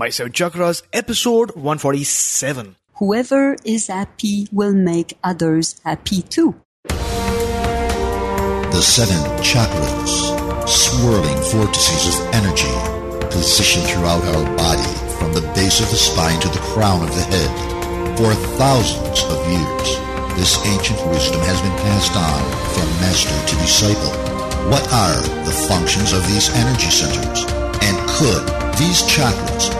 My Seven Chakras, episode 147. Whoever is happy will make others happy too. The seven chakras, swirling vortices of energy, positioned throughout our body from the base of the spine to the crown of the head. For thousands of years, this ancient wisdom has been passed on from master to disciple. What are the functions of these energy centers? And could these chakras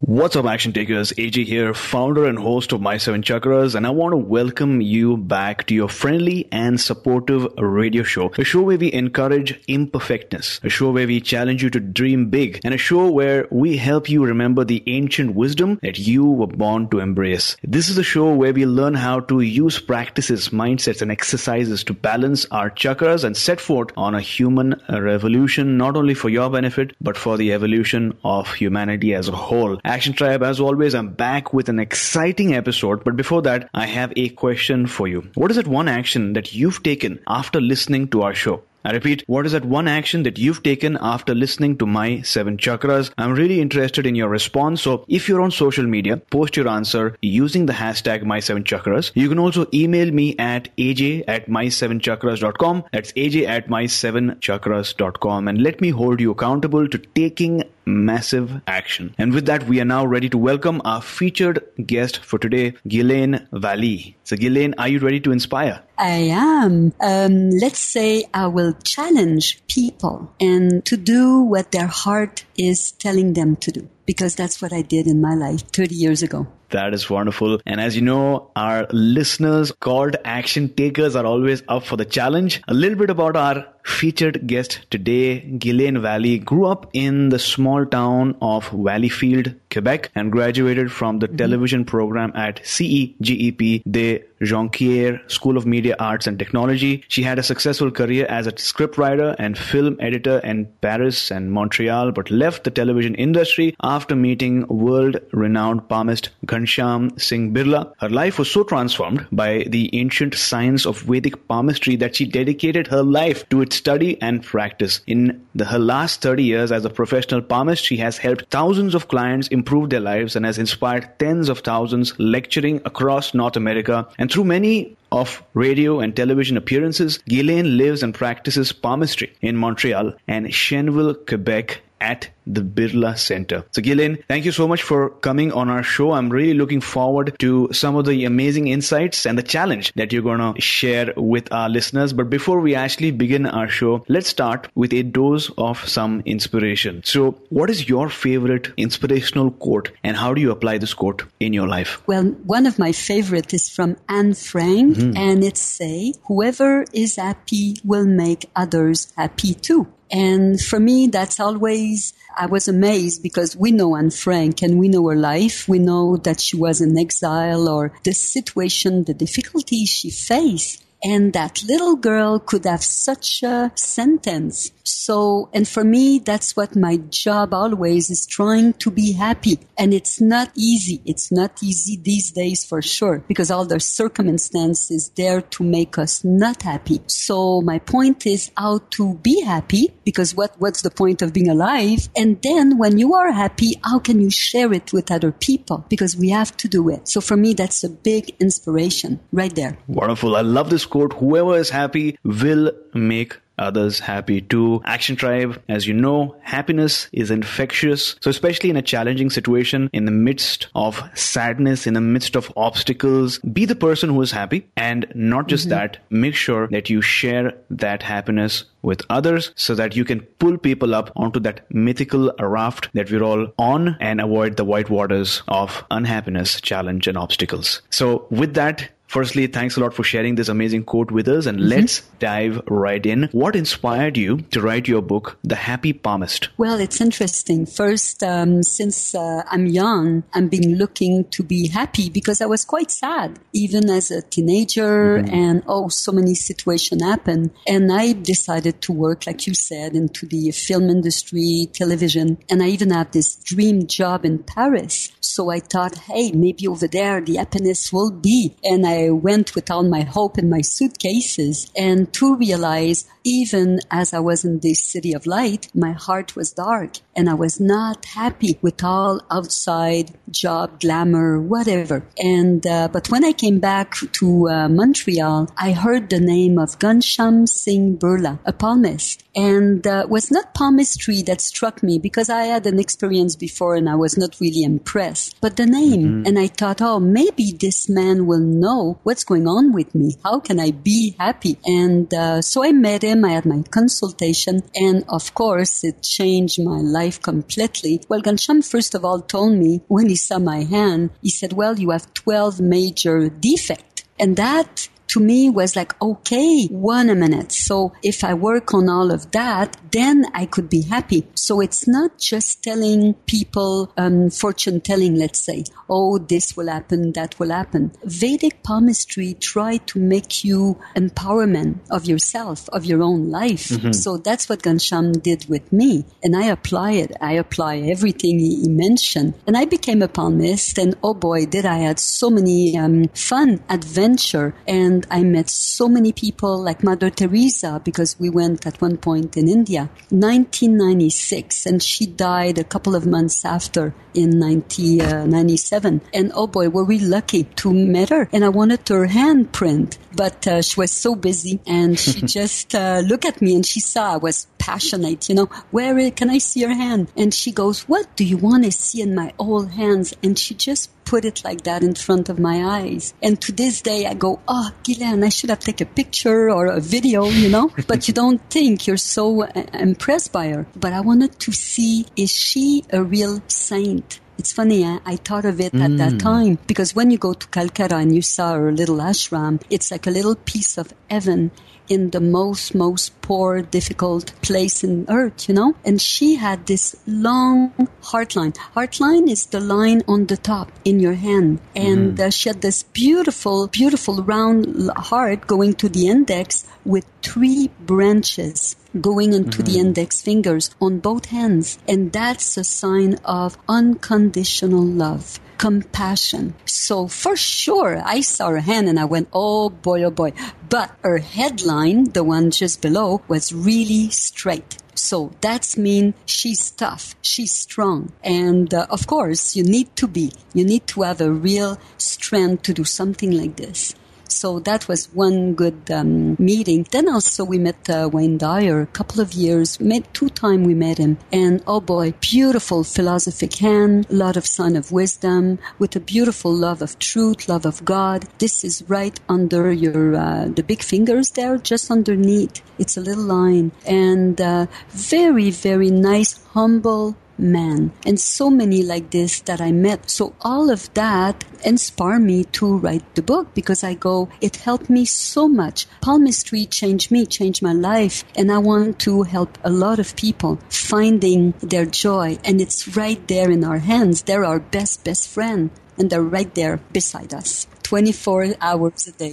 What's up, action takers? AJ here, founder and host of My Seven Chakras, and I want to welcome you back to your friendly and supportive radio show. A show where we encourage imperfectness, a show where we challenge you to dream big, and a show where we help you remember the ancient wisdom that you were born to embrace. This is a show where we learn how to use practices, mindsets, and exercises to balance our chakras and set forth on a human revolution, not only for your benefit, but for the evolution of humanity as a whole. Action Tribe, as always, I'm back with an exciting episode. But before that, I have a question for you. What is that one action that you've taken after listening to our show? I repeat, what is that one action that you've taken after listening to my seven chakras? I'm really interested in your response. So if you're on social media, post your answer using the hashtag my seven chakras. You can also email me at aj at my7chakras.com. That's aj at my7chakras.com and let me hold you accountable to taking massive action. And with that, we are now ready to welcome our featured guest for today, Guylaine Vallée. So Guylaine, are you ready to inspire? I am. Um, let's say I will challenge people and to do what their heart is telling them to do because that's what I did in my life 30 years ago. That is wonderful. And as you know, our listeners called action takers are always up for the challenge. A little bit about our featured guest today, Guylaine Vallée, grew up in the small town of Valleyfield, Quebec, and graduated from the mm-hmm. television program at CEGEP de Jonquière School of Media Arts and Technology. She had a successful career as a scriptwriter and film editor in Paris and Montreal, but left the television industry after meeting world-renowned palmist Ghanshyam Singh Birla. Her life was so transformed by the ancient science of Vedic palmistry that she dedicated her life to its study and practice. In the, her last 30 years as a professional palmist, she has helped thousands of clients improve their lives and has inspired tens of thousands lecturing across North America. And through many of radio and television appearances, Guylaine lives and practices palmistry in Montreal and Cheneville, Quebec at the Birla Center. So, Guylaine, thank you so much for coming on our show. I'm really looking forward to some of the amazing insights and the challenge that you're going to share with our listeners. But before we actually begin our show, let's start with a dose of some inspiration. So, what is your favorite inspirational quote and how do you apply this quote in your life? Well, one of my favorite is from Anne Frank mm-hmm. and it say, whoever is happy will make others happy too. And for me, that's always, I was amazed because we know Anne Frank and we know her life. We know that she was in exile or the situation, the difficulties she faced. And that little girl could have such a sentence. So, and for me, that's what my job always is trying to be happy. And it's not easy. It's not easy these days for sure because all the circumstances there to make us not happy. So my point is how to be happy because what, what's the point of being alive? And then when you are happy, how can you share it with other people? Because we have to do it. So for me, that's a big inspiration right there. Wonderful. I love this quote. Whoever is happy will make others happy too. Action Tribe, as you know, happiness is infectious. So especially in a challenging situation, in the midst of sadness, in the midst of obstacles, be the person who is happy and not just mm-hmm. that, make sure that you share that happiness with others so that you can pull people up onto that mythical raft that we're all on and avoid the white waters of unhappiness, challenge and obstacles. So with that, Firstly, thanks a lot for sharing this amazing quote with us and mm-hmm. let's dive right in. What inspired you to write your book, The Happy Palmist? Well, it's interesting. First, um, since uh, I'm young, I've been looking to be happy because I was quite sad, even as a teenager mm-hmm. and oh, so many situations happened. And I decided to work, like you said, into the film industry, television. And I even have this dream job in Paris. So I thought, hey, maybe over there the happiness will be. And I went with all my hope in my suitcases and to realize even as I was in this city of light, my heart was dark and I was not happy with all outside job, glamour, whatever. And, uh, but when I came back to uh, Montreal, I heard the name of Ghanshyam Singh Birla, a palmist. And uh, was not palmistry that struck me because I had an experience before and I was not really impressed. But the name, mm-hmm. and I thought, oh, maybe this man will know what's going on with me. How can I be happy? And uh, so I met him. I had my consultation, and of course, it changed my life completely. Well, Ghanshyam first of all told me when he saw my hand, he said, "Well, you have twelve major defects." And that to me was like, okay, one a minute. So if I work on all of that, then I could be happy. So it's not just telling people, um, fortune telling, let's say, oh, this will happen, that will happen. Vedic palmistry try to make you empowerment of yourself, of your own life. Mm-hmm. So that's what Ghanshyam did with me. And I apply it. I apply everything he, mentioned. And I became a palmist. And oh boy, did I had so many um, fun adventure and and I met so many people like Mother Teresa because we went at one point in India, 1996, and she died a couple of months after in 1997. Uh, and oh boy, were we lucky to meet her. And I wanted her handprint, but uh, she was so busy and she just uh, looked at me and she saw I was passionate, you know, where can I see your hand? And she goes, what do you want to see in my old hands? And she just put it like that in front of my eyes. And to this day, I go, oh, Guylaine, I should have taken a picture or a video, you know, but you don't think you're so uh, impressed by her. But I wanted to see, is she a real saint? It's funny, I, I thought of it mm. at that mm. time because when you go to Calcutta and you saw her little ashram, it's like a little piece of heaven in the most, most poor, difficult place in earth, you know? And she had this long heart line. Heart line is the line on the top in your hand. And mm. uh, she had this beautiful, beautiful round heart going to the index with three branches going into mm-hmm. the index fingers on both hands. And that's a sign of unconditional love compassion. So for sure, I saw her hand and I went, oh boy, oh boy. But her headline, the one just below, was really straight. So that's mean she's tough, she's strong. And uh, of course, you need to be, you need to have a real strength to do something like this. So that was one good um, meeting. Then also we met uh, Wayne Dyer a couple of years. Met two time we met him, and oh boy, beautiful philosophic hand, lot of sign of wisdom, with a beautiful love of truth, love of God. This is right under your uh, the big fingers there, just underneath. It's a little line, and uh, very very nice, humble man and so many like this that I met. So all of that inspired me to write the book because I go, it helped me so much. Palmistry changed me, changed my life. And I want to help a lot of people finding their joy. And it's right there in our hands. They're our best, best friend. And they're right there beside us. 24 hours a day.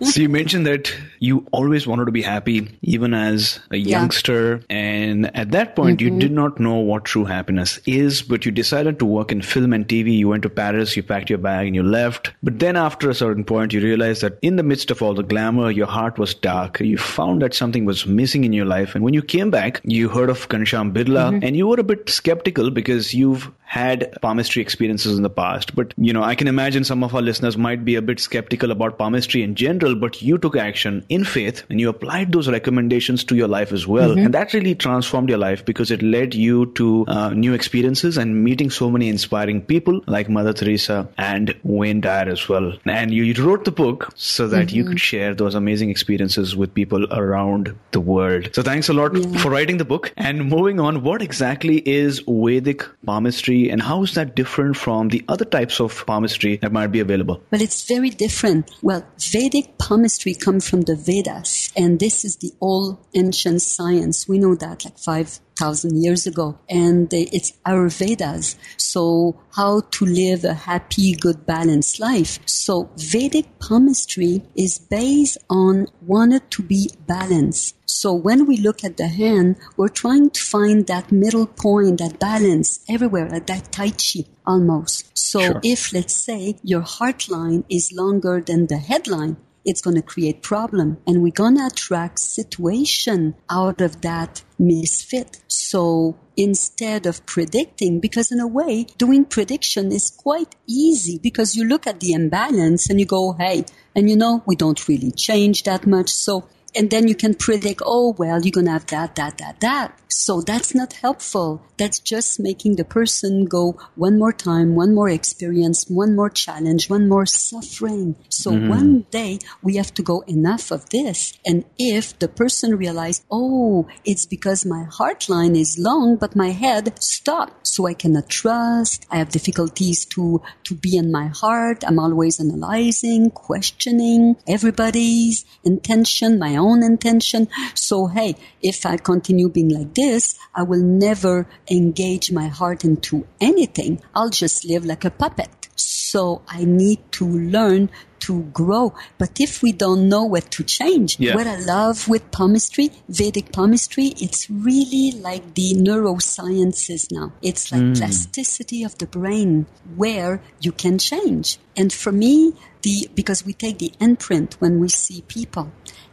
so you mentioned that you always wanted to be happy, even as a yeah. youngster. And at that point, mm-hmm. you did not know what true happiness is, but you decided to work in film and TV. You went to Paris, you packed your bag and you left. But then after a certain point, you realized that in the midst of all the glamour, your heart was dark. You found that something was missing in your life. And when you came back, you heard of Ghanshyam Birla mm-hmm. and you were a bit skeptical because you've had palmistry experiences in the past. But, you know, I can imagine some of our listeners might be a bit skeptical about palmistry in general, but you took action in faith and you applied those recommendations to your life as well. Mm-hmm. And that really transformed your life because it led you to uh, new experiences and meeting so many inspiring people like Mother Teresa and Wayne Dyer as well. And you, you wrote the book so that mm-hmm. you could share those amazing experiences with people around the world. So thanks a lot yeah. for writing the book. And moving on, what exactly is Vedic palmistry and how is that different from the other types of palmistry that might be available? Well, it's very different. Well, Vedic palmistry comes from the Vedas, and this is the old ancient science. We know that like five thousand years ago, and it's our Vedas. So how to live a happy, good, balanced life. So Vedic palmistry is based on wanted to be balanced. So when we look at the hand, we're trying to find that middle point, that balance everywhere, like that tai chi almost. So sure. if let's say your heart line is longer than the headline, it's going to create problem and we're going to attract situation out of that misfit. So instead of predicting, because in a way, doing prediction is quite easy because you look at the imbalance and you go, hey, and you know, we don't really change that much. So and then you can predict, oh, well, you're going to have that, that, that, that. So that's not helpful. That's just making the person go one more time, one more experience, one more challenge, one more suffering. So mm-hmm. one day we have to go enough of this. And if the person realizes, oh, it's because my heart line is long, but my head stopped. So I cannot trust. I have difficulties to, to be in my heart. I'm always analyzing, questioning everybody's intention, my own own intention. So, hey, if I continue being like this, I will never engage my heart into anything. I'll just live like a puppet. So I need to learn to grow. But if we don't know what to change, yeah. what I love with palmistry, Vedic palmistry, it's really like the neurosciences now. It's like mm. plasticity of the brain where you can change. And for me, the, because we take the imprint when we see people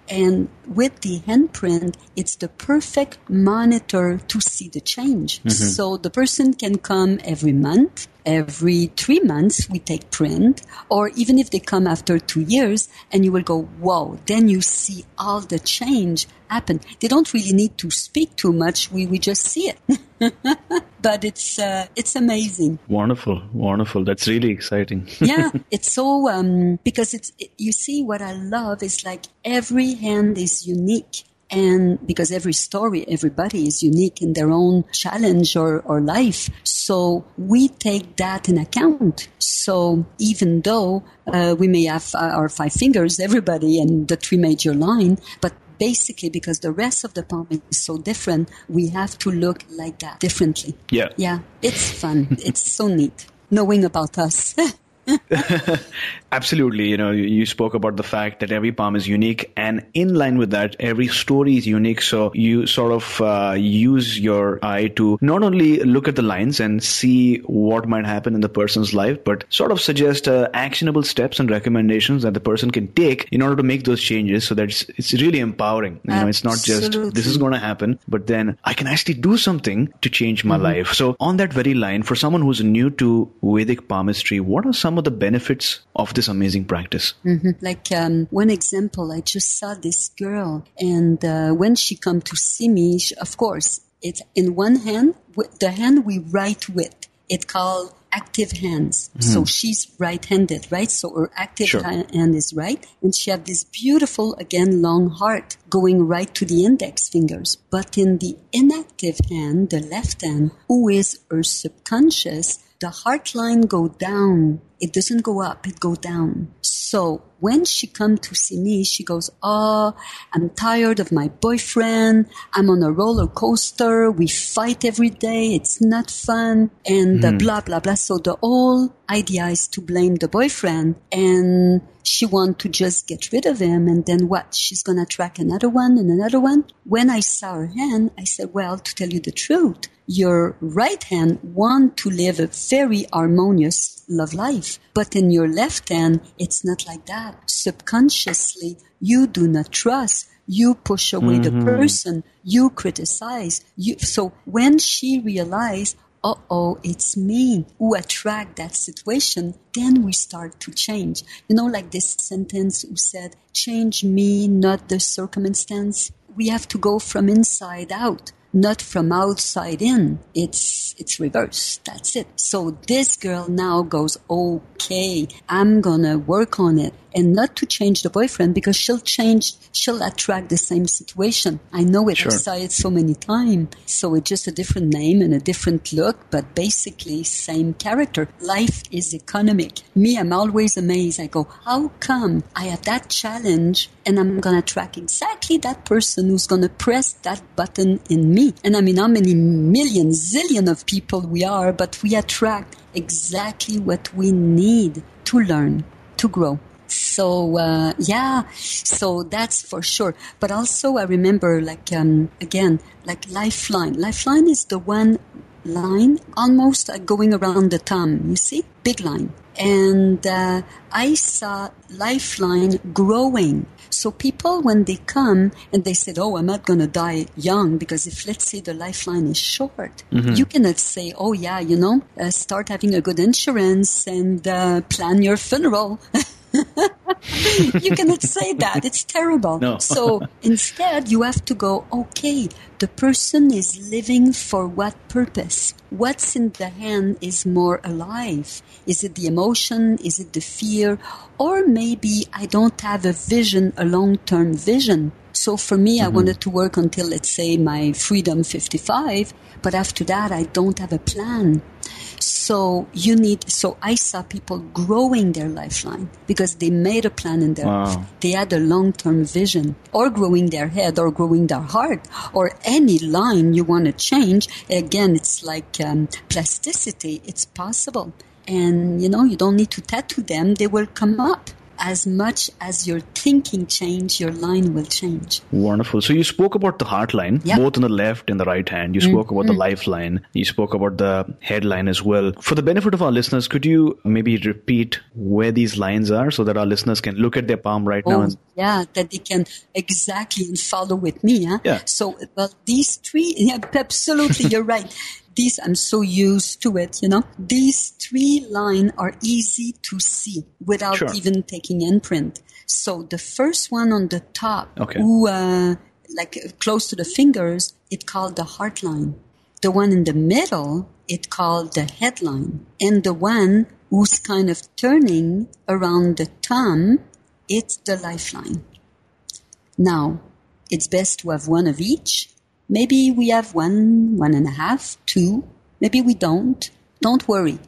and with the handprint, it's the perfect monitor to see the change. Mm-hmm. So the person can come every month, every three months, we take print, or even if they come after two years and you will go, whoa, then you see all the change happen. They don't really need to speak too much. We, we just see it. but it's, uh, it's amazing. Wonderful. Wonderful. That's really exciting. yeah. It's so, um, because it's, it, you see what I love is like every hand is unique and because every story, everybody is unique in their own challenge or, or life. So we take that in account. So even though uh, we may have uh, our five fingers, everybody, and the three major line, but basically because the rest of the palm is so different, we have to look like that differently. Yeah. Yeah. It's fun. it's so neat knowing about us. Absolutely. You know, you spoke about the fact that every palm is unique, and in line with that, every story is unique. So you sort of uh, use your eye to not only look at the lines and see what might happen in the person's life, but sort of suggest uh, actionable steps and recommendations that the person can take in order to make those changes. So that it's, it's really empowering. You know, it's not just this is going to happen, but then I can actually do something to change my mm-hmm. life. So on that very line, for someone who's new to Vedic palmistry, what are some of the benefits of this amazing practice? Mm-hmm. Like um, one example, I just saw this girl, and uh, when she come to see me, she, of course, it's in one hand, the hand we write with, It's called active hands. Mm-hmm. So she's right-handed, right? So her active sure. hand is right, and she have this beautiful, again, long heart going right to the index fingers. But in the inactive hand, the left hand, who is her subconscious, the heart line go down. It doesn't go up, it go down. So when she come to see me, she goes, Oh, I'm tired of my boyfriend. I'm on a roller coaster. We fight every day. It's not fun. And mm. blah, blah, blah. So the whole idea is to blame the boyfriend and she want to just get rid of him. And then what? She's going to attract another one and another one. When I saw her hand, I said, well, to tell you the truth, your right hand want to live a very harmonious love life. But in your left hand, it's not like that. Subconsciously, you do not trust. You push away mm-hmm. the person. You criticize. You, so when she realized, uh oh, it's me who attract that situation, then we start to change. You know, like this sentence who said, change me, not the circumstance. We have to go from inside out not from outside in. It's, it's reverse. That's it. So this girl now goes, okay, I'm gonna work on it. And not to change the boyfriend because she'll change, she'll attract the same situation. I know it. Sure. I saw it so many times. So it's just a different name and a different look, but basically same character. Life is economic. Me, I'm always amazed. I go, how come I have that challenge and I'm going to attract exactly that person who's going to press that button in me? And I mean, how many millions, zillion of people we are, but we attract exactly what we need to learn, to grow. So uh, yeah, so that's for sure. But also, I remember, like um, again, like Lifeline. Lifeline is the one line almost uh, going around the thumb. You see, big line. And uh, I saw Lifeline growing. So people, when they come and they said, "Oh, I'm not going to die young," because if let's say the lifeline is short, Mm-hmm. you cannot say, "Oh, yeah, you know, uh, start having a good insurance and uh, plan your funeral." you cannot say that. It's terrible. No. so instead, you have to go, okay, the person is living for what purpose? What's in the hand is more alive. Is it the emotion? Is it the fear? Or maybe I don't have a vision, a long term vision. So for me, I wanted to work until, let's say, my freedom 55. But after that, I don't have a plan. So you need, so I saw people growing their lifeline because they made a plan in their Wow. life. They had a long-term vision or growing their head or growing their heart or any line you want to change. Again, it's like um, plasticity. It's possible. And you know, you don't need to tattoo them. They will come up. As much as your thinking change, your line will change. Wonderful. So you spoke about the heart line. Mm-hmm. both on the left and the right hand. You spoke about the lifeline. You spoke about the headline as well. For the benefit of our listeners, could you maybe repeat where these lines are so that our listeners can look at their palm right now? Oh, And, yeah, that they can exactly and follow with me. Huh? Yeah. So, well, these three, yeah, absolutely, you're right. These, I'm so used to it, you know. These three lines are easy to see without Sure. even taking imprint. So the first one on the top, Okay. who, uh, like uh, close to the fingers, it called the heart line. The one in the middle, it called the headline. And the one who's kind of turning around the thumb, it's the lifeline. Now, it's best to have one of each. Maybe we have one, one and a half, two. Maybe we don't. Don't worry.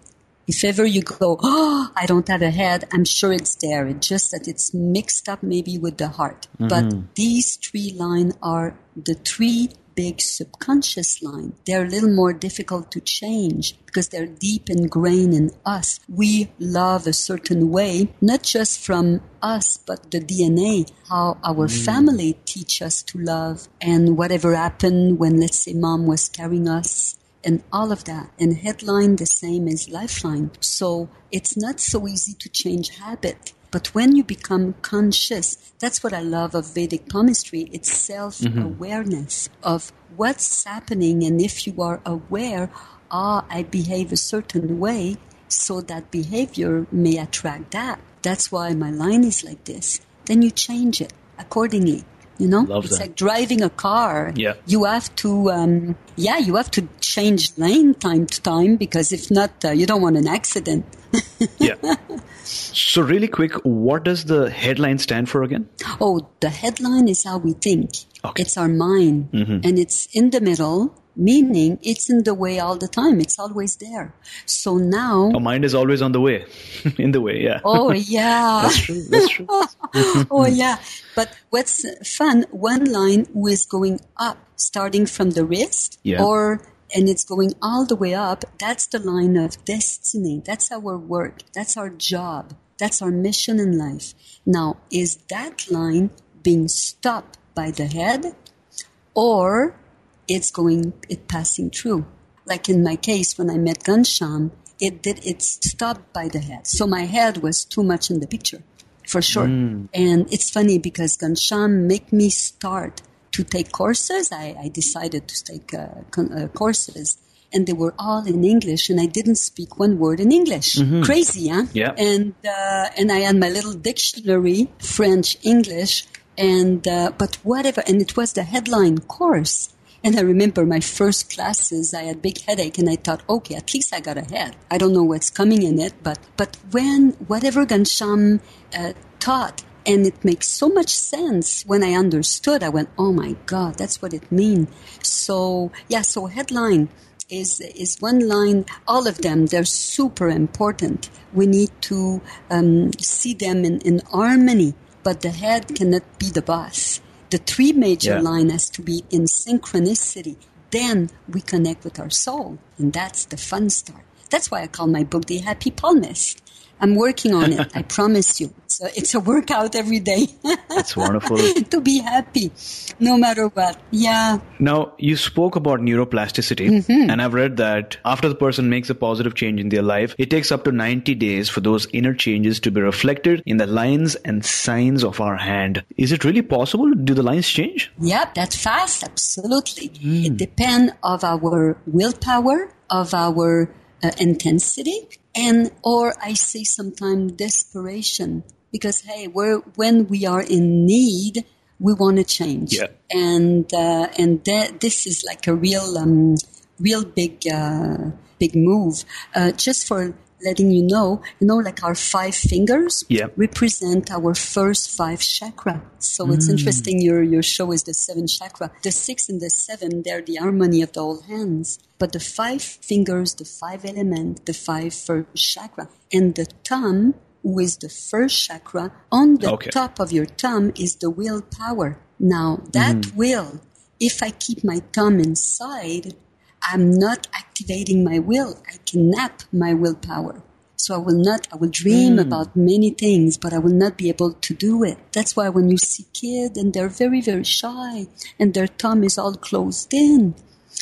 If ever you go, oh, I don't have a head, I'm sure it's there. It's just that it's mixed up maybe with the heart. But mm-hmm. these three lines are the three big subconscious line. They're a little more difficult to change because they're deep ingrained in us. We love a certain way, not just from us, but the DNA, how our mm. family teach us to love and whatever happened when, let's say, mom was carrying us and all of that. And headline the same as lifeline. So it's not so easy to change habit. But when you become conscious, that's what I love of Vedic palmistry. It's self awareness of what's happening. And if you are aware, ah, I behave a certain way, so that behavior may attract that. That's why my line is like this. Then you change it accordingly. You know, Love it's that. like driving a car. Yeah. You have to, um, yeah, you have to change lane time to time because if not, uh, you don't want an accident. Yeah. So really quick, what does the headline stand for again? Oh, the headline is how we think. Okay. It's our mind. Mm-hmm. And it's in the middle, meaning it's in the way all the time. It's always there. So now, Our mind is always on the way, in the way. Yeah. oh yeah. That's true. That's true. oh yeah. But what's fun, one line was going up, starting from the wrist, Yeah. or and it's going all the way up, that's the line of destiny. That's our work. That's our job. That's our mission in life. Now, is that line being stopped by the head or it's going, it passing through? Like in my case, when I met Ghanshyam, it did, it stopped by the head. So my head was too much in the picture, for sure. Mm. And it's funny because Ghanshyam make me start to take courses. I, I decided to take uh, con- uh, courses and they were all in English and I didn't speak one word in English. Crazy, huh? Yeah. And, uh, and I had my little dictionary, French, English, and, uh, but whatever. And it was the headline course. And I remember my first classes, I had big headache and I thought, okay, at least I got ahead. I don't know what's coming in it, but, but when, whatever Ghanshyam uh, taught. And it makes so much sense when I understood. I went, oh my God, that's what it means. So, yeah, so headline is is one line. All of them, they're super important. We need to um, see them in, in harmony, but the head cannot be the boss. The three major Yeah. line has to be in synchronicity. Then we connect with our soul, and that's the fun start. That's why I call my book The Happy Palmist. I'm working on it. I promise you. A, it's a workout every day That's wonderful. to be happy, no matter what. Yeah. Now, you spoke about neuroplasticity, Mm-hmm. and I've read that after the person makes a positive change in their life, it takes up to 90 days for those inner changes to be reflected in the lines and signs of our hand. Is it really possible? Do the lines change? Yep, that fast, absolutely. It depends of our willpower, of our uh, intensity, and or I say sometimes desperation. Because hey, we're, when we are in need, we want to change, Yeah. and uh, and that, this is like a real, um, real big, uh, big move. Uh, just for letting you know, you know, like our five fingers Yeah. represent our first five chakra. So it's mm. interesting. Your your show is the seven chakra. The six and the seven, they're the harmony of the whole hands. But the five fingers, the five element, the five first chakra, and the thumb, who is the first chakra, on the Okay. top of your thumb is the willpower. Now that mm. will, if I keep my thumb inside, I'm not activating my will. I can nap my willpower. So I will not, I will dream hmm. about many things, but I will not be able to do it. That's why when you see kids and they're very, very shy and their thumb is all closed in.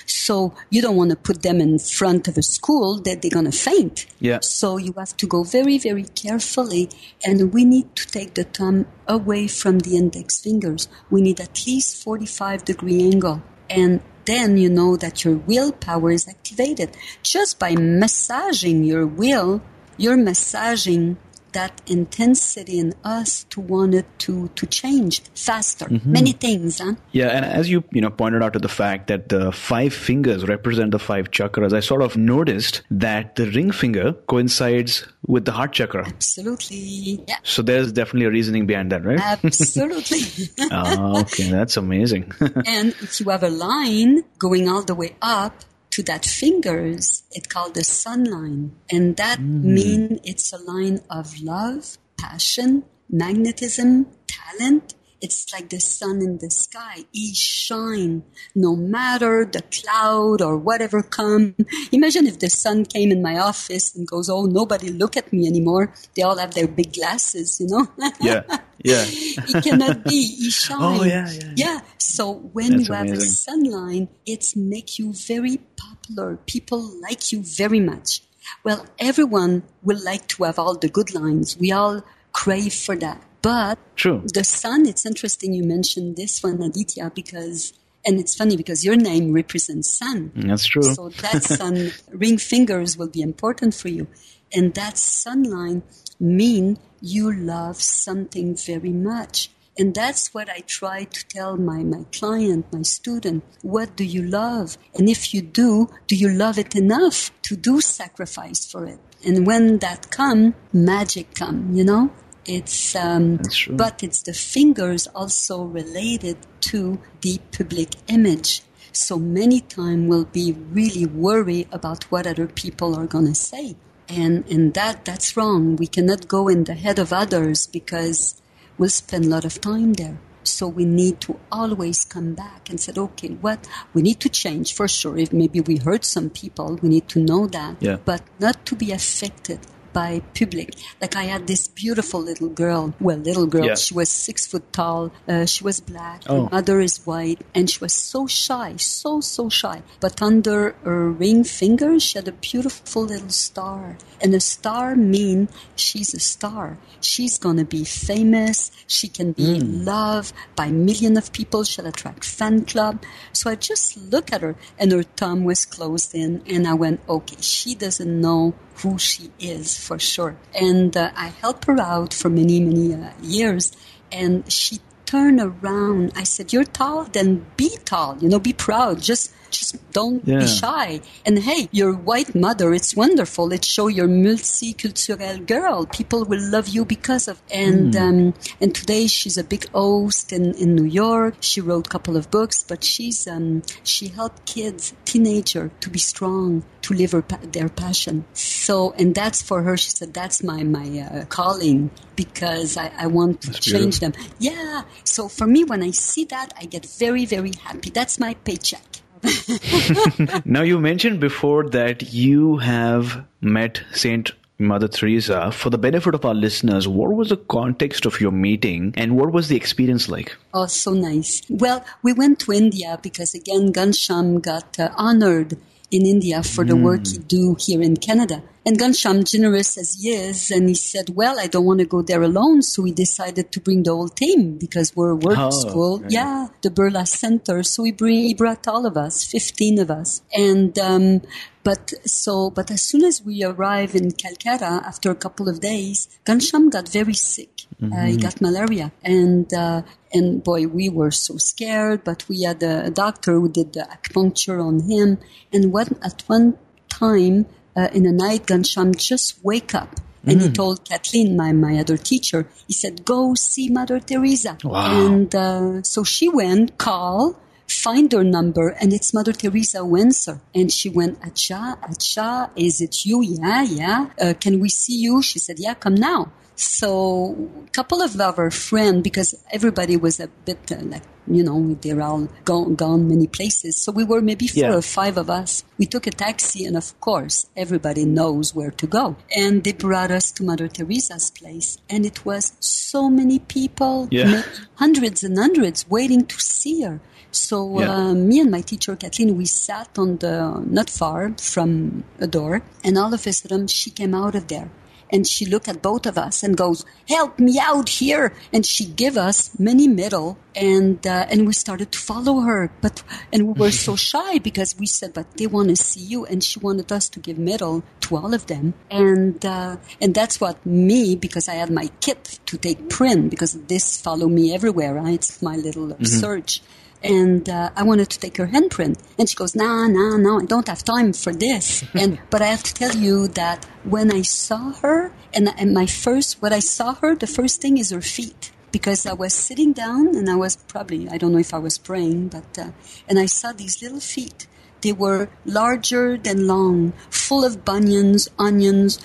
So you don't want to put them in front of a school that they're going to faint. Yeah. So you have to go very, very carefully, and we need to take the thumb away from the index fingers. We need at least 45 degree angle. And then you know that your willpower is activated. Just by massaging your will, you're massaging that intensity in us to want it to, to change faster. Many things, huh? Yeah, and as you you know pointed out to the fact that the five fingers represent the five chakras, I sort of noticed that the ring finger coincides with the heart chakra. Absolutely. Yeah. So there's definitely a reasoning behind that, right? Absolutely. Ah, okay, that's amazing. and if you have a line going all the way up to that fingers, it's called the sun line. And that mm. mean it's a line of love, passion, magnetism, talent. It's like the sun in the sky. He shine no matter the cloud or whatever come. Imagine if the sun came in my office and goes, Oh, nobody look at me anymore. They all have their big glasses, you know? yeah, yeah. it cannot be. He oh, shine. Oh, yeah, yeah, yeah. So when That's you have a amazing. sunline, it's make you very popular. People like you very much. Well, everyone will like to have all the good lines. We all crave for that. But True. the sun, it's interesting you mentioned this one, Aditya, because, and it's funny because your name represents sun. Mm, that's true. So that sun ring fingers will be important for you. And that sun line mean you love something very much. And that's what I try to tell my, my client, my student. What do you love? And if you do, do you love it enough to do sacrifice for it? And when that come, magic come, you know? It's, um, true. but it's the fingers also related to the public image. So many time we'll be really worried about what other people are going to say. And, and that, that's wrong. We cannot go in the head of others because we'll spend a lot of time there. So we need to always come back and said, okay, what we need to change for sure. If maybe we hurt some people, we need to know that, Yeah. but not to be affected by public. Like I had this beautiful little girl. Well, little girl. Yeah. She was six foot tall. Uh, she was black. Oh. Her mother is white, and she was so shy, so so shy. But under her ring finger, she had a beautiful little star. And a star mean she's a star. She's gonna be famous. She can be loved by million of people. She'll attract fan club. So I just look at her, and her thumb was closed in, and I went, okay, she doesn't know who she is for sure. And uh, I helped her out for many, many uh, years. And she turned around. I said, You're tall, then be tall, you know, be proud. Just Just don't Yeah. be shy. And hey, your white mother, it's wonderful. It show you're multicultural girl. People will love you because of. And um, and today she's a big host in, in New York. She wrote a couple of books, but she's um, she helped kids, teenager, to be strong, to live her, their passion. So and that's for her. She said that's my my uh, calling because I, I want to That's change them. Yeah. So for me, when I see that, I get very very happy. That's my paycheck. Now, you mentioned before that you have met Saint Mother Teresa. For the benefit of our listeners, what was the context of your meeting and what was the experience like? Oh, so nice. Well, we went to India because again, Ghanshyam got uh, honored in India for the work he do here in Canada. And Ghanshyam, generous as he is, and he said, well, I don't want to go there alone. So we decided to bring the whole team because we're a work Oh, school. okay. Yeah, the Birla Center. So we bring, he brought all of us, 15 of us. And, um, but so, but as soon as we arrived in Calcutta, after a couple of days, Ghanshyam got very sick. Uh, he got malaria, and uh, and boy, we were so scared. But we had a, doctor who did the acupuncture on him, and one at one time uh, in the night, Ghanshyam just wake up. And he told Kathleen, my, my other teacher, he said, go see Mother Teresa. Wow. And uh, so she went, call, find her number, and it's Mother Teresa who. And she went, Acha, Acha, is it you? Yeah, yeah. Uh, can we see you? She said, yeah, come now. So a couple of our friends, because everybody was a bit uh, like, you know, they're all gone, gone many places. So we were maybe four Yeah. or five of us. We took a taxi and of course everybody knows where to go. And they brought us to Mother Teresa's place. And it was so many people, Yeah. hundreds and hundreds waiting to see her. So Yeah. uh, me and my teacher Kathleen, we sat on the not far from a door, and all of a sudden she came out of there, and she looked at both of us and goes, "Help me out here!" And she give us many medal, and uh, and we started to follow her, but and we were so shy because we said, "But they want to see you," and she wanted us to give medal to all of them, and uh, and that's what me because I had my kit to take print because this follow me everywhere. Right? It's my little uh, search and uh, I wanted to take her handprint. And she goes, "Nah, nah, no, I don't have time for this." and but I have to tell you that when I saw her, and, and my first, what I saw her, the first thing is her feet. Because I was sitting down and I was probably, I don't know if I was praying, but, uh, and I saw these little feet. They were larger than long, full of bunions, onions,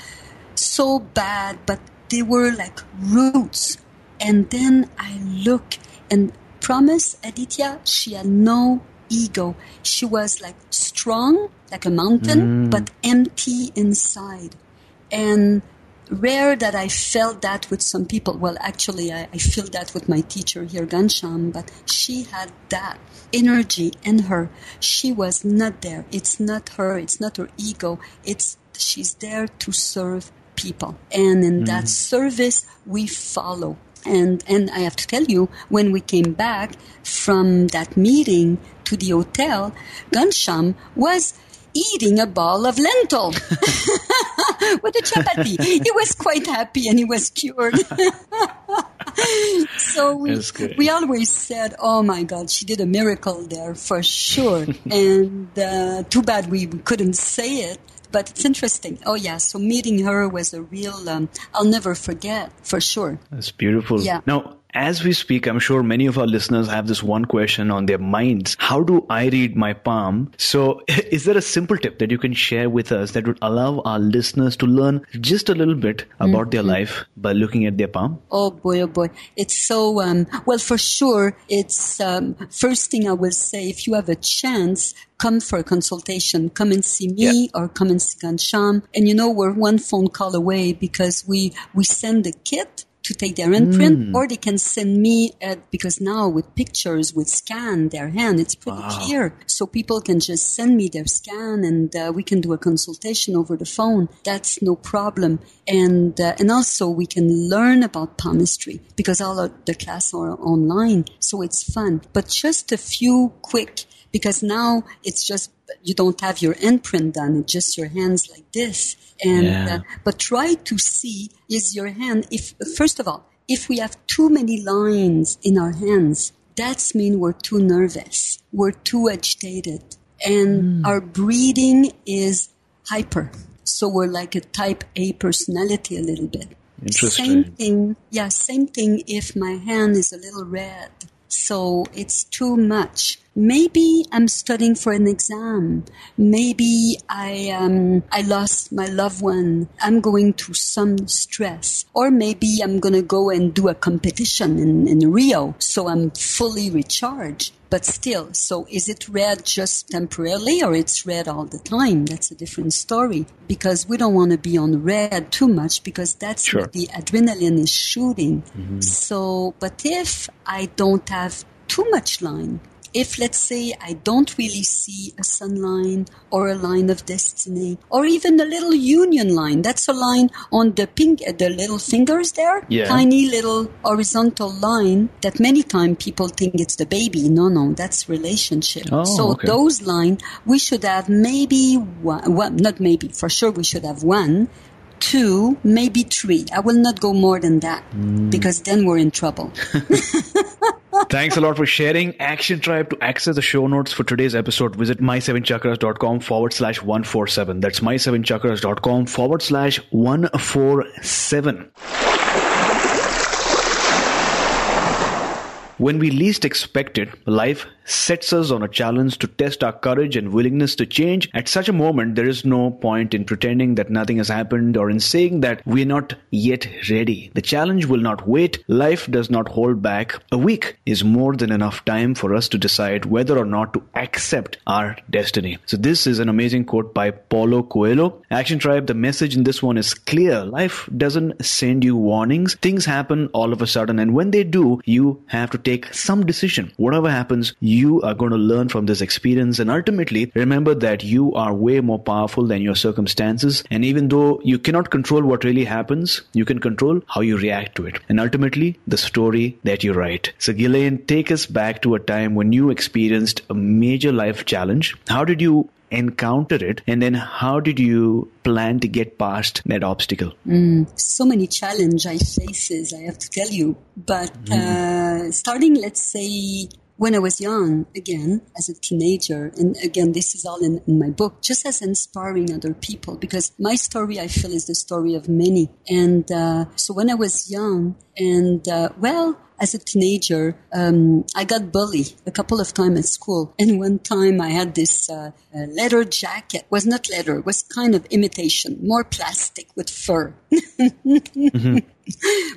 so bad, but they were like roots. And then I look and promise Aditya, she had no ego. She was like strong, like a mountain, mm. but empty inside. And rare that I felt that with some people. Well, actually, I, I feel that with my teacher here, Ghanshyam, but she had that energy in her. She was not there. It's not her. It's not her ego. It's, she's there to serve people. And in that mm. service, we follow. And, and I have to tell you, when we came back from that meeting to the hotel, Ghanshyam was eating a ball of lentil with a chapati. he was quite happy and he was cured. so we, we always said, oh my God, she did a miracle there for sure. and uh, too bad we couldn't say it. But it's interesting. Oh yeah, so meeting her was a real, um, I'll never forget for sure. That's beautiful. Yeah. Now, as we speak, I'm sure many of our listeners have this one question on their minds. How do I read my palm? So, is there a simple tip that you can share with us that would allow our listeners to learn just a little bit about their life by looking at their palm? Oh boy, oh boy. It's so, um, well, for sure, it's, um, first thing I will say, if you have a chance, come for a consultation. Come and see me or come and see Ghanshyam. And you know, we're one phone call away because we, we send the kit to take their imprint or they can send me at, because now with pictures, with scan their hand, it's pretty clear. So people can just send me their scan and uh, we can do a consultation over the phone. That's no problem. And, uh, and also we can learn about palmistry because all of the class are online. So it's fun, but just a few quick because now it's just you don't have your imprint done it's just your hands like this and Yeah. uh, but try to see is your hand if first of all if we have too many lines in our hands that's mean we're too nervous we're too agitated and our breathing is hyper. So we're like a type A personality a little bit. Interesting. Same thing. Yeah, same thing if my hand is a little red. So it's too much. Maybe I'm studying for an exam. Maybe I um, I lost my loved one. I'm going through some stress, or maybe I'm gonna go and do a competition in, in Rio, so I'm fully recharged. But still, so is it red just temporarily, or it's red all the time? That's a different story because we don't want to be on red too much because that's Sure. where the adrenaline is shooting. So, but if I don't have too much line, if let's say I don't really see a sun line or a line of destiny or even a little union line, that's a line on the pink, uh, the little fingers there, Yeah. tiny little horizontal line that many times people think it's the baby. No, no, that's relationship. Oh, so okay. those line we should have maybe one, one, not maybe, for sure we should have one, two, maybe three. I will not go more than that Mm. because then we're in trouble. Thanks a lot for sharing. Action Tribe. To access the show notes for today's episode, visit my7chakras.com forward slash 147. That's my7chakras.com forward slash 147. When we least expect it, life sets us on a challenge to test our courage and willingness to change. At such a moment, there is no point in pretending that nothing has happened or in saying that we're not yet ready. The challenge will not wait. Life does not hold back. A week is more than enough time for us to decide whether or not to accept our destiny. So this is an amazing quote by Paulo Coelho. Action Tribe, the message in this one is clear. Life doesn't send you warnings. Things happen all of a sudden and when they do, you have to take some decision. Whatever happens, you are going to learn from this experience and ultimately remember that you are way more powerful than your circumstances. And even though you cannot control what really happens, you can control how you react to it. And ultimately, the story that you write. So Guylaine, take us back to a time when you experienced a major life challenge. How did you encounter it? And then how did you plan to get past that obstacle? so many challenge I faces, I have to tell you. But uh, starting, let's say, when I was young, again, as a teenager, and again, this is all in, in my book, just as inspiring other people, because my story, I feel, is the story of many. And uh, so when I was young, and uh, well, as a teenager, um, I got bullied a couple of times at school. And one time I had this uh, leather jacket. was not leather. It was kind of imitation, more plastic with fur.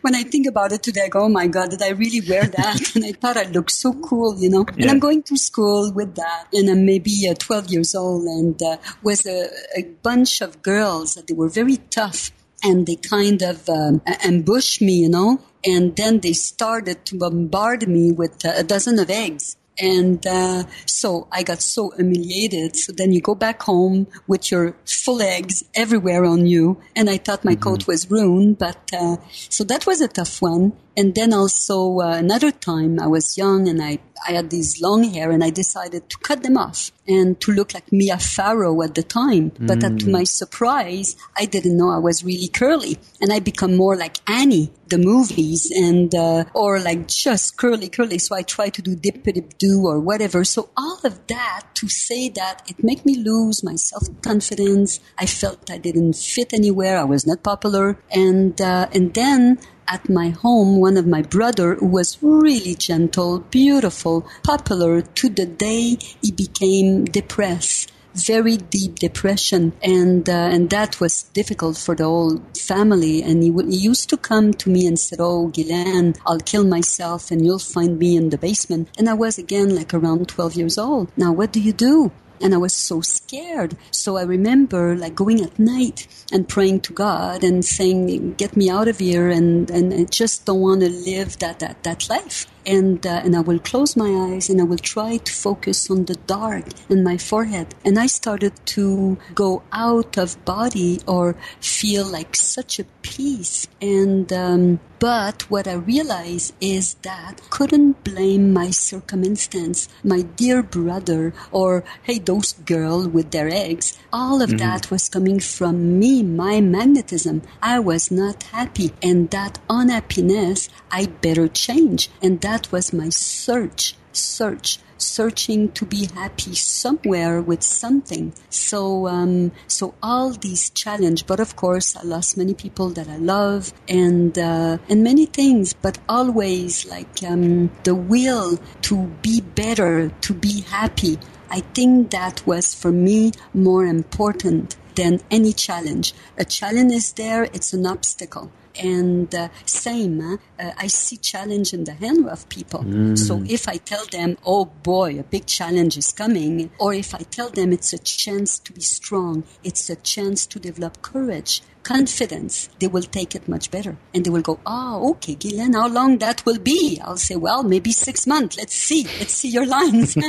when I think about it today, I go, oh my God, did I really wear that? and I thought I looked so cool, you know. And I'm going to school with that. And I'm maybe uh, 12 years old and uh, was a, a bunch of girls that they were very tough and they kind of um, ambushed me, you know. And then they started to bombard me with a dozen of eggs. And uh, so I got so humiliated. So then you go back home with your full eggs everywhere on you. And I thought my coat was ruined. But uh, so that was a tough one. And then also uh, another time I was young and I, I had these long hair and I decided to cut them off and to look like Mia Farrow at the time. But uh, to my surprise, I didn't know I was really curly and I become more like Annie, the movies and, uh, or like just curly, curly. So I try to do dip dip do or whatever. So all of that to say that it made me lose my self confidence. I felt I didn't fit anywhere. I was not popular. And, uh, and then at my home, one of my brother who was really gentle, beautiful, popular to the day he became depressed. Very deep depression, and uh, and that was difficult for the whole family. And he, would, he used to come to me and said, "Oh, Guylaine, I'll kill myself, and you'll find me in the basement." And I was again like around twelve years old. Now, what do you do? And I was so scared. So I remember like going at night and praying to God and saying, "Get me out of here," and and I just don't want to live that that that life. And uh, and I will close my eyes and I will try to focus on the dark in my forehead. And I started to go out of body or feel like such a peace. And um, but what I realized is that couldn't blame my circumstance, my dear brother, or hey, those girls with their eggs, all of mm-hmm. that was coming from me, my magnetism. I was not happy. And that unhappiness, I better change. And that was my search, search searching to be happy somewhere with something. So, um, so all these challenge, but of course, I lost many people that I love and, uh, and many things, but always like, um, the will to be better, to be happy. I think that was for me more important than any challenge. A challenge is there, it's an obstacle and uh, same uh, i see challenge in the hand of people. Mm. so if i tell them oh boy a big challenge is coming or if i tell them it's a chance to be strong it's a chance to develop courage confidence they will take it much better. And they will go oh okay Guylaine how long that will be? I'll say well maybe six months. Let's see. Let's see your lines.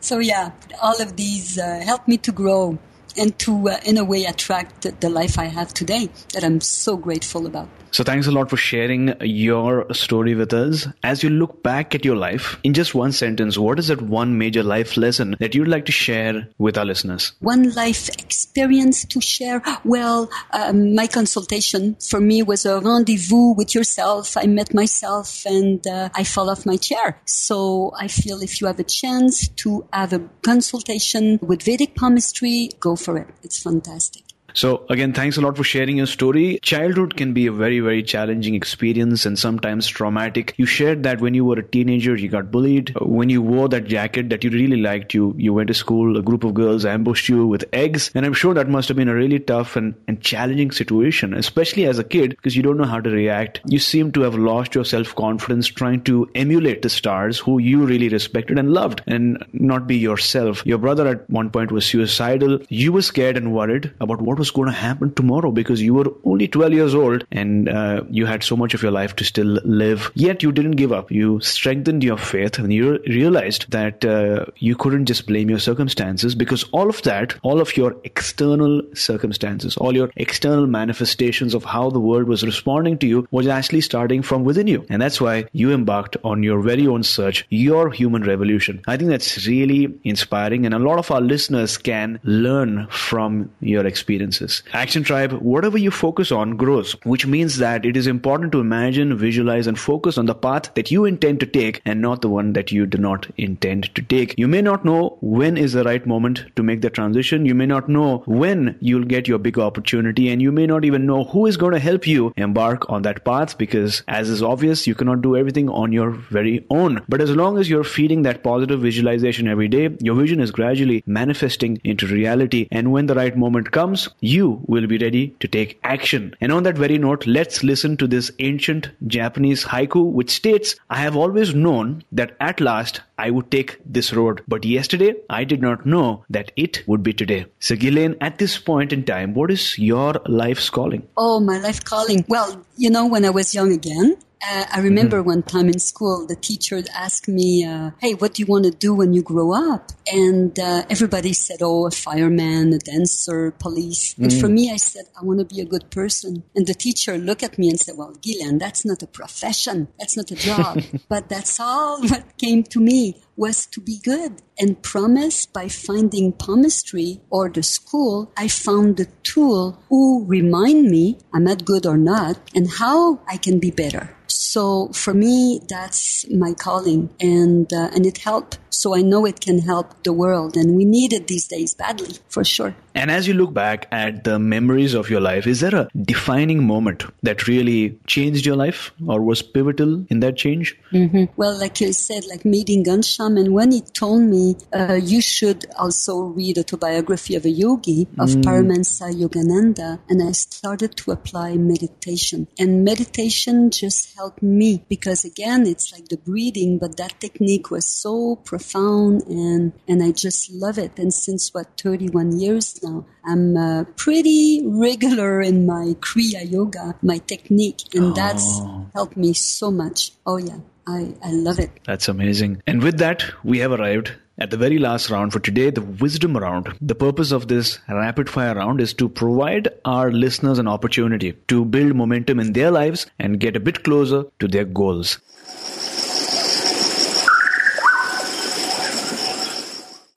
So yeah all of these uh, help me to grow and to, uh, in a way, attract the life I have today that I'm so grateful about. So thanks a lot for sharing your story with us. As you look back at your life, in just one sentence, what is that one major life lesson that you'd like to share with our listeners? One life experience to share? Well, um, my consultation for me was a rendezvous with yourself. I met myself and uh, I fell off my chair. So I feel if you have a chance to have a consultation with Vedic palmistry, go for it. It's fantastic. So again, thanks a lot for sharing your story. Childhood can be a very, very challenging experience and sometimes traumatic. You shared that when you were a teenager, you got bullied. Uh, when you wore that jacket that you really liked, you, you went to school, a group of girls ambushed you with eggs. And I'm sure that must have been a really tough and, and challenging situation, especially as a kid, because you don't know how to react. You seem to have lost your self-confidence trying to emulate the stars who you really respected and loved and not be yourself. Your brother at one point was suicidal. You were scared and worried about what was was going to happen tomorrow because you were only 12 years old and uh, you had so much of your life to still live. Yet you didn't give up. You strengthened your faith and you realized that uh, you couldn't just blame your circumstances because all of that, all of your external circumstances, all your external manifestations of how the world was responding to you was actually starting from within you. And that's why you embarked on your very own search, your human revolution. I think that's really inspiring and a lot of our listeners can learn from your experience experiences. Action Tribe, whatever you focus on grows, which means that it is important to imagine, visualize, and focus on the path that you intend to take and not the one that you do not intend to take. You may not know when is the right moment to make the transition. You may not know when you'll get your big opportunity, and you may not even know who is going to help you embark on that path because, as is obvious, you cannot do everything on your very own. But as long as you're feeding that positive visualization every day, your vision is gradually manifesting into reality. And when the right moment comes, you will be ready to take action. And on that very note, let's listen to this ancient Japanese haiku which states, I have always known that at last I would take this road, but yesterday I did not know that it would be today. So Guylaine, at this point in time, what is your life's calling? Oh, my life calling. Well, you know, when I was young again, uh, I remember mm-hmm. one time in school, the teacher asked me, uh, "Hey, what do you want to do when you grow up?" And uh, everybody said, "Oh, a fireman, a dancer, police." Mm. And for mm. me, I said, "I want to be a good person." And the teacher looked at me and said, "Well, Guylaine, that's not a profession. That's not a job." but that's all what came to me was to be good and promise by finding palmistry or the school, I found the tool who remind me I'm not good or not and how I can be better. So for me, that's my calling, and uh, and it helped. So I know it can help the world, and we need it these days badly, for sure. And as you look back at the memories of your life, is there a defining moment that really changed your life or was pivotal in that change? Mm-hmm. Well, like you said, like meeting Ghanshyam, and when he told me, uh, you should also read autobiography of a yogi of mm. Paramahansa Yogananda, and I started to apply meditation. And meditation just helped me because again, it's like the breathing, but that technique was so profound and, and I just love it. And since what, 31 years now. I'm uh, pretty regular in my Kriya Yoga, my technique, and oh. that's helped me so much. Oh yeah, I, I love it. That's amazing. And with that, we have arrived at the very last round for today, the wisdom round. The purpose of this rapid fire round is to provide our listeners an opportunity to build momentum in their lives and get a bit closer to their goals.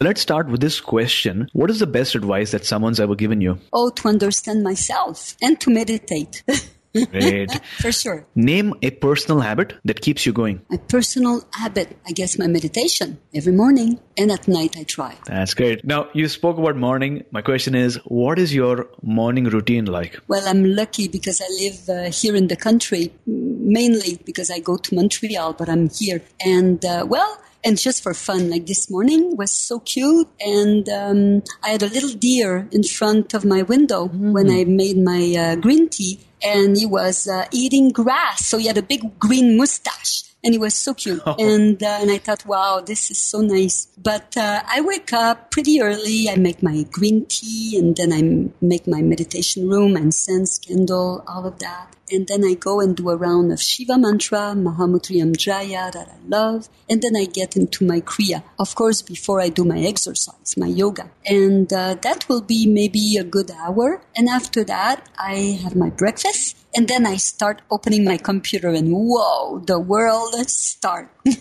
Let's start with this question. What is the best advice that someone's ever given you? Oh, to understand myself and to meditate. Great. For sure. Name a personal habit that keeps you going. My personal habit, I guess my meditation every morning and at night I try. That's great. Now, you spoke about morning. My question is, what is your morning routine like? Well, I'm lucky because I live uh, here in the country, mainly because I go to Montreal, but I'm here. And, uh, well, and just for fun, like this morning was so cute. And um, I had a little deer in front of my window mm. when I made my uh, green tea, and he was uh, eating grass. So he had a big green mustache. And he was so cute, oh. and uh, and I thought, wow, this is so nice. But uh, I wake up pretty early. I make my green tea, and then I make my meditation room, incense, candle, all of that and then I go and do a round of Shiva mantra, Mahamrityunjaya that I love, and then I get into my Kriya. Of course, before I do my exercise, my yoga. And uh, that will be maybe a good hour. And after that, I have my breakfast, and then I start opening my computer and whoa, the world start. and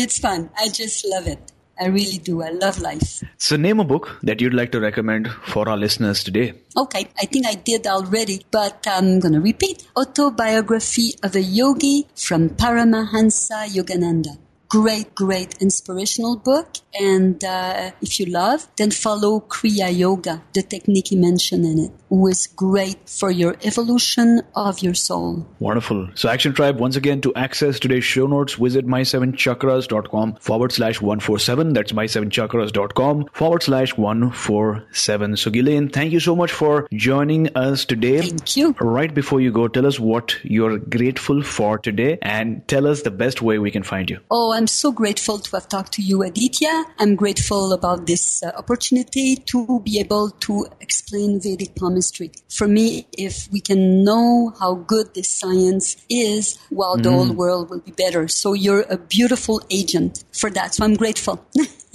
it's fun. I just love it. I really do. I love life. So, name a book that you'd like to recommend for our listeners today. Okay, I think I did already, but I'm going to repeat. Autobiography of a Yogi from Paramahansa Yogananda great, great inspirational book. And uh, if you love, then follow Kriya Yoga, the technique he mentioned in it, who is great for your evolution of your soul. Wonderful. So Action Tribe, once again, to access today's show notes, visit my7chakras.com forward slash 147. That's my7chakras.com forward slash 147. So Guylaine, thank you so much for joining us today. Thank you. Right before you go, tell us what you're grateful for today and tell us the best way we can find you. Oh, I'm so grateful to have talked to you, Aditya. I'm grateful about this uh, opportunity to be able to explain Vedic palmistry. For me, if we can know how good this science is, well, mm. the whole world will be better. So you're a beautiful agent for that. So I'm grateful.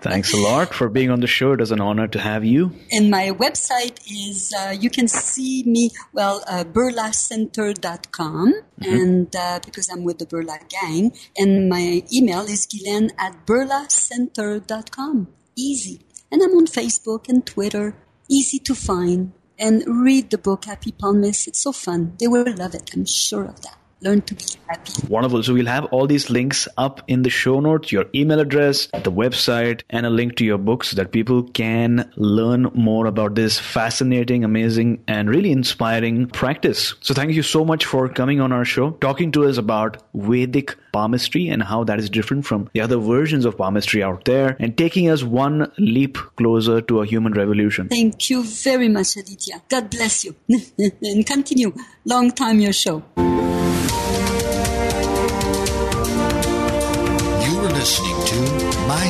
Thanks a lot for being on the show. It is an honor to have you. And my website is, uh, you can see me, well, uh, birlacenter.com. Mm-hmm. And uh, because I'm with the Birla gang. And my email is guylaine at birlacenter.com. Easy. And I'm on Facebook and Twitter. Easy to find. And read the book Happy Palmist. It's so fun. They will love it. I'm sure of that learn to be happy. Wonderful. So we'll have all these links up in the show notes, your email address, the website, and a link to your book so that people can learn more about this fascinating, amazing, and really inspiring practice. So thank you so much for coming on our show, talking to us about Vedic palmistry and how that is different from the other versions of palmistry out there and taking us one leap closer to a human revolution. Thank you very much, Aditya. God bless you. and continue. Long time your show.